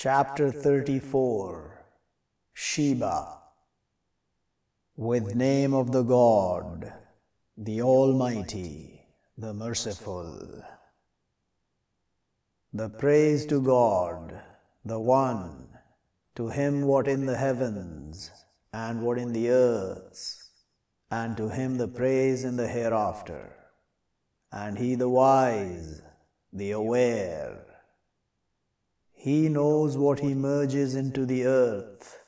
Chapter 34 Sheba With name of the God, the Almighty, the Merciful. The praise to God, the One, to Him what in the heavens and what in the earths, and to Him the praise in the hereafter. And He the wise, the aware. He knows what He merges into the earth,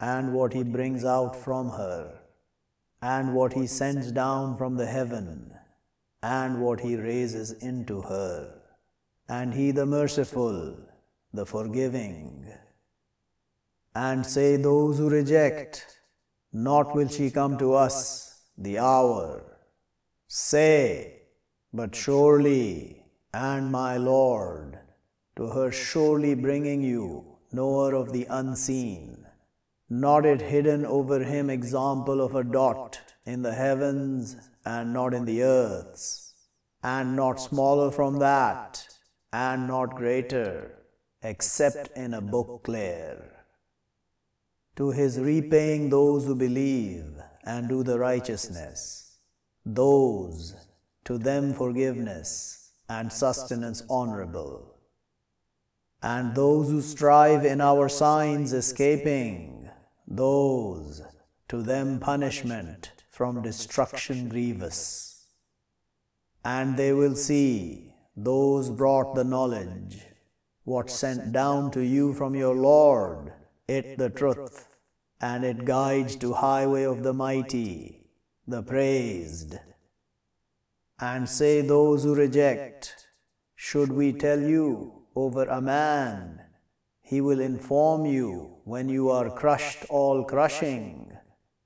and what He brings out from her, and what He sends down from the heaven, and what He raises into her. And He the merciful, the forgiving. And say those who reject, Not will she come to us, the hour. Say, But surely, and my Lord, to her surely bringing you, knower of the unseen, not it hidden over him example of a dot in the heavens and not in the earths, and not smaller from that, and not greater, except in a book clear. To his repaying those who believe and do the righteousness, those to them forgiveness and sustenance honorable and those who strive in our signs escaping, those to them punishment from destruction grievous. And they will see those brought the knowledge, what sent down to you from your Lord, it the truth, and it guides to highway of the mighty, the praised. And say those who reject, should we tell you, over a man. He will inform you when you are crushed all crushing.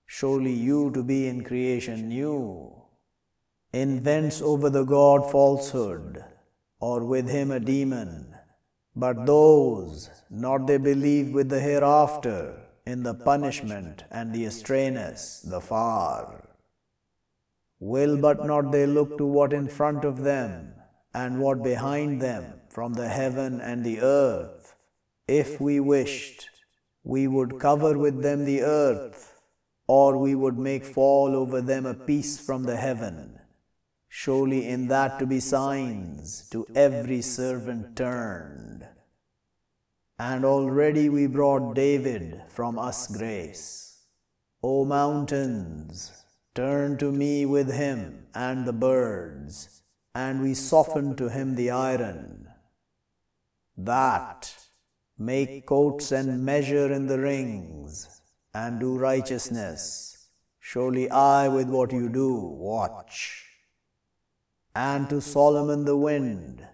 Surely you to be in creation new. Invents over the God falsehood, or with him a demon. But those, not they believe with the hereafter, in the punishment and the estrayness, the far. Will but not they look to what in front of them, and what behind them, from the heaven and the earth. If we wished, we would cover with them the earth, or we would make fall over them a piece from the heaven. Surely in that to be signs to every servant turned. And already we brought David from us grace. O mountains, turn to me with him and the birds, and we soften to him the iron that make coats and measure in the rings and do righteousness. Surely I, with what you do, watch. And to Solomon the wind,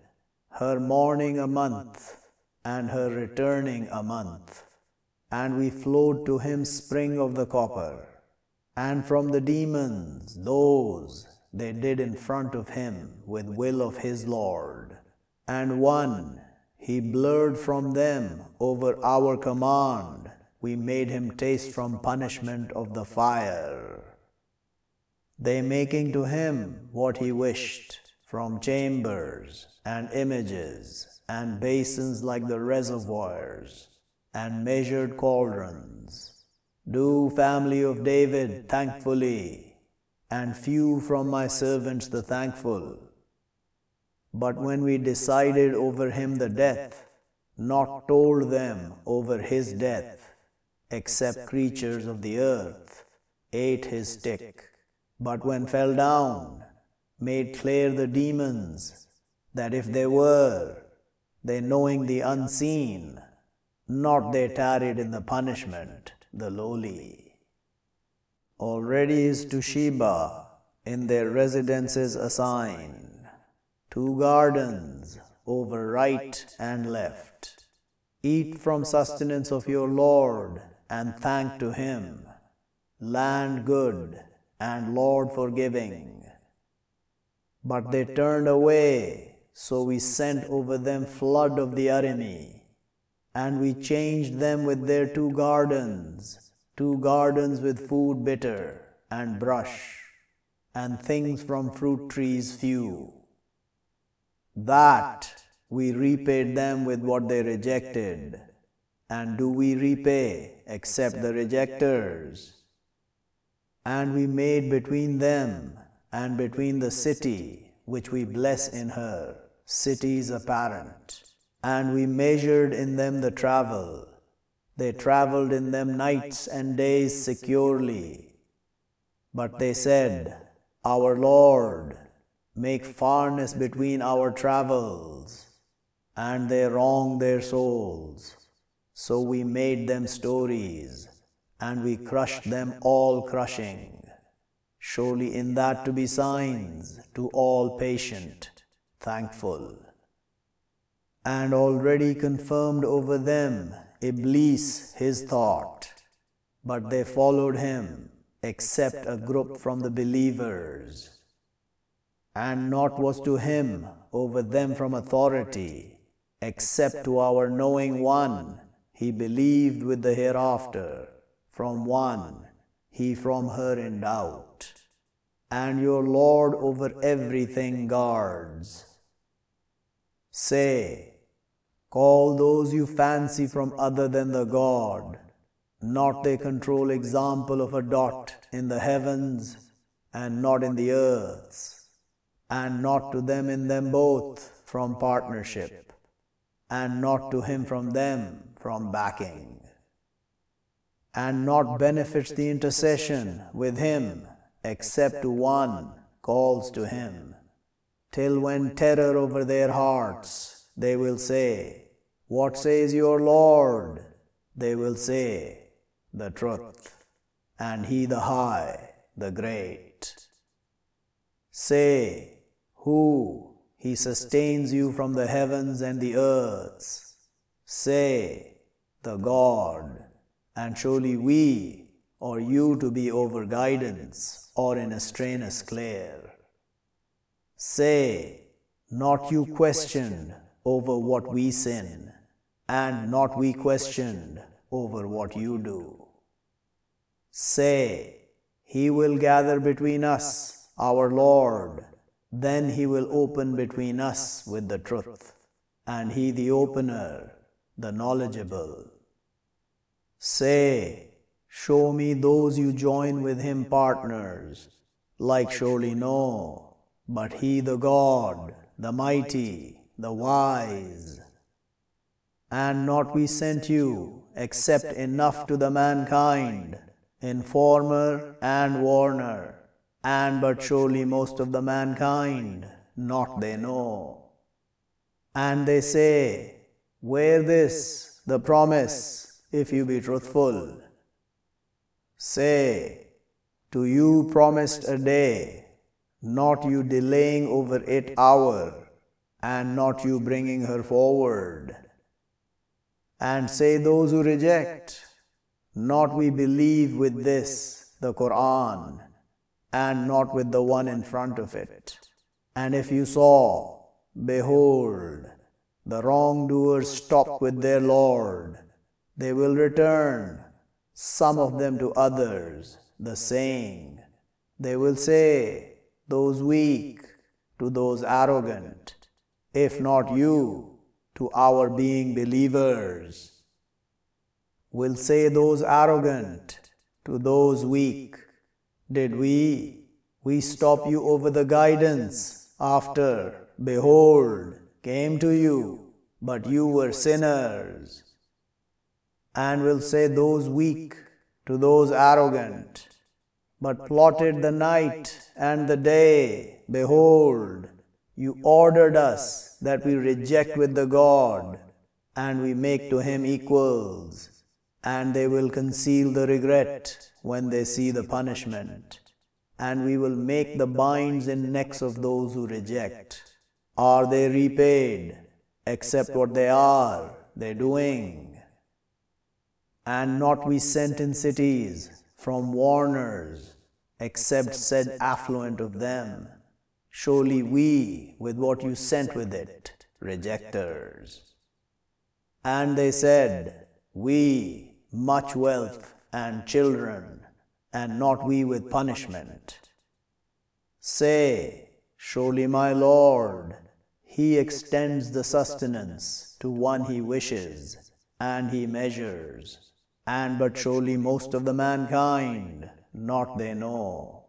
her morning a month, and her returning a month. And we flowed to him spring of the copper, and from the demons, those they did in front of him with will of his Lord. And one he blurred from them over our command. We made him taste from punishment of the fire. They making to him what he wished from chambers and images and basins like the reservoirs and measured cauldrons. Do, family of David, thankfully, and few from my servants the thankful but when we decided over him the death, not told them over his death, except creatures of the earth, ate his stick. But when fell down, made clear the demons, that if they were, they knowing the unseen, not they tarried in the punishment, the lowly. Already is to Sheba in their residences assigned two gardens over right and left. Eat from sustenance of your Lord and thank to him. Land good and Lord forgiving. But they turned away, so we sent over them flood of the enemy, and we changed them with their two gardens, two gardens with food bitter and brush, and things from fruit trees few that we repaid them with what they rejected, and do we repay except the rejectors? And we made between them and between the city which we bless in her cities apparent, and we measured in them the travel. They travelled in them nights and days securely. But they said, Our Lord, make farness between our travels, and they wrong their souls. So we made them stories, and we crushed them all crushing. Surely in that to be signs to all patient, thankful. And already confirmed over them Iblis his thought, but they followed him, except a group from the believers. And naught was to him over them from authority, except to our knowing one he believed with the hereafter, from one, he from her in doubt. And your Lord over everything guards. Say, call those you fancy from other than the God, not they control example of a dot in the heavens and not in the earths, and not to them in them both from partnership, and not to him from them from backing, and not benefits the intercession with him except to one calls to him, till when terror over their hearts they will say, What says your Lord? They will say, The truth, and he the high, the great. Say, Who? He sustains you from the heavens and the earths. Say, the God, and surely we or you to be over guidance or in a strainous clear. Say, not you questioned over what we sin, and not we questioned over what you do. Say, He will gather between us, our Lord, then He will open between us with the truth, and He the opener, the knowledgeable. Say, Show me those you join with him partners, like surely no, but he the God, the mighty, the wise. And not we sent you, except enough to the mankind, informer and warner, and but surely most of the mankind, not they know. And they say, Where this, the promise, if you be truthful. Say, to you promised a day, not you delaying over it hour, and not you bringing her forward. And say those who reject, not we believe with this, the Quran, and not with the one in front of it. And if you saw, behold, the wrongdoers stop with their Lord they will return, some of them to others, the saying. They will say, those weak to those arrogant, if not you, to our being believers. Will say those arrogant to those weak, did we, we stop you over the guidance after, behold, came to you, but you were sinners. and will say those weak to those arrogant, but plotted the night and the day. Behold, you ordered us that we reject with the God, and we make to him equals, and they will conceal the regret when they see the punishment, and we will make the binds in necks of those who reject. Are they repaid, except what they are, they doing? and not we sent in cities from warners, except said affluent of them. Surely we, with what you sent with it, rejectors. And they said, We, much wealth and children, and not we with punishment. Say, Surely my Lord, He extends the sustenance to one He wishes and he measures, and but surely most of the mankind not they know.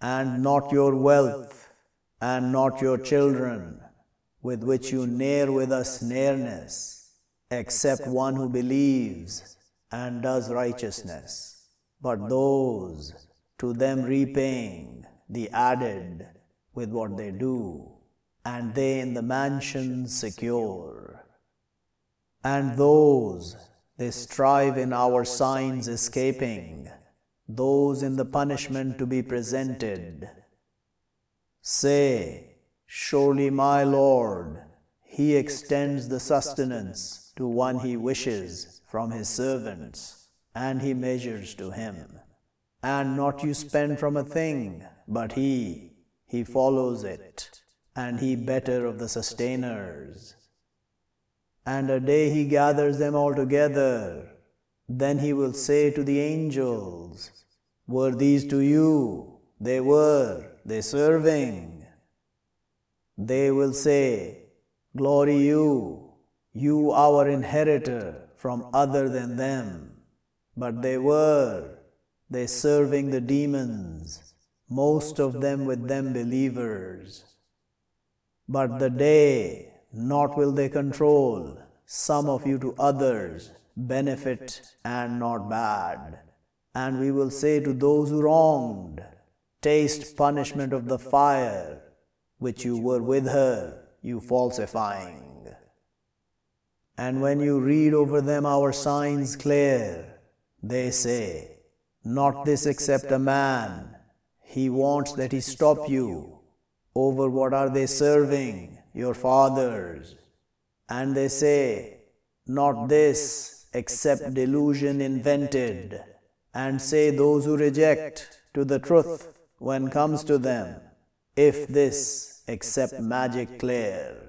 And not your wealth, and not your children, with which you near with us nearness, except one who believes and does righteousness, but those to them repaying the added with what they do, and they in the mansions secure. And those they strive in our signs escaping, those in the punishment to be presented. Say, Surely my Lord, He extends the sustenance to one He wishes from His servants, and He measures to him. And not you spend from a thing, but He, He follows it, and He better of the sustainers. And a day He gathers them all together, then He will say to the angels, Were these to you? They were, they serving. They will say, Glory you, you our inheritor from other than them. But they were, they serving the demons, most of them with them believers. But the day, not will they control, some of you to others, benefit and not bad. And we will say to those who wronged, Taste punishment of the fire which you were with her, you falsifying. And when you read over them our signs clear, they say, Not this except a man. He wants that he stop you. Over what are they serving? Your fathers. And they say, Not this except delusion invented. And say those who reject to the truth when comes to them if this except magic clear.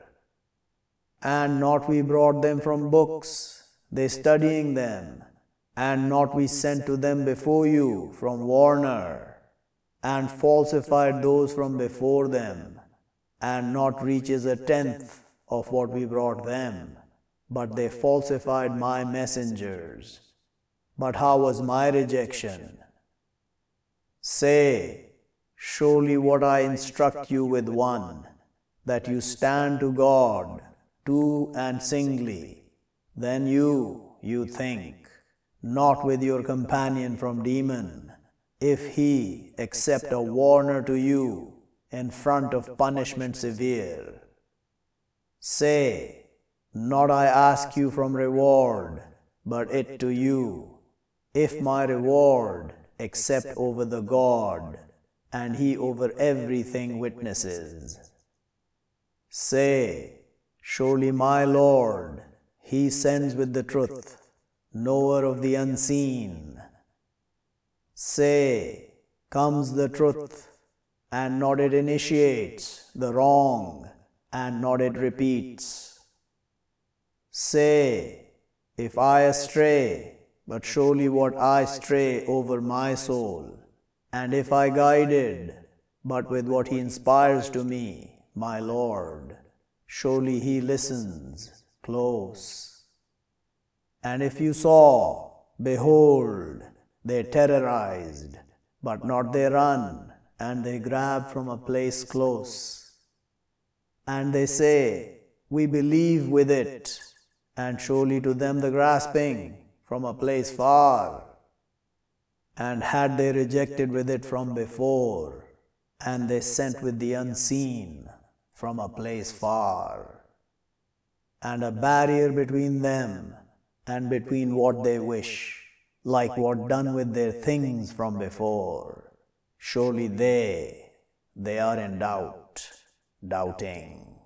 And not we brought them from books, they studying them, and not we sent to them before you from Warner, and falsified those from before them, and not reaches a tenth of what we brought them, but they falsified my messengers. But how was my rejection? Say, Surely what I instruct you with one, that you stand to God, two and singly, then you, you think, not with your companion from demon, if he accept a warner to you in front of punishment severe. Say, not I ask you from reward, but it to you, if my reward except over the God and he over everything witnesses. Say, Surely my Lord, he sends with the truth, knower of the unseen. Say, comes the truth, and not it initiates the wrong, and not it repeats. Say, if I astray, but surely what I stray over my soul, and if I guided, but with what He inspires to me, my Lord, surely He listens close. And if you saw, behold, they terrorized, but not they run, and they grab from a place close. And they say, We believe with it, and surely to them the grasping from a place far and had they rejected with it from before, and they sent with the unseen from a place far, and a barrier between them and between what they wish, like what done with their things from before. Surely they, they are in doubt, doubting.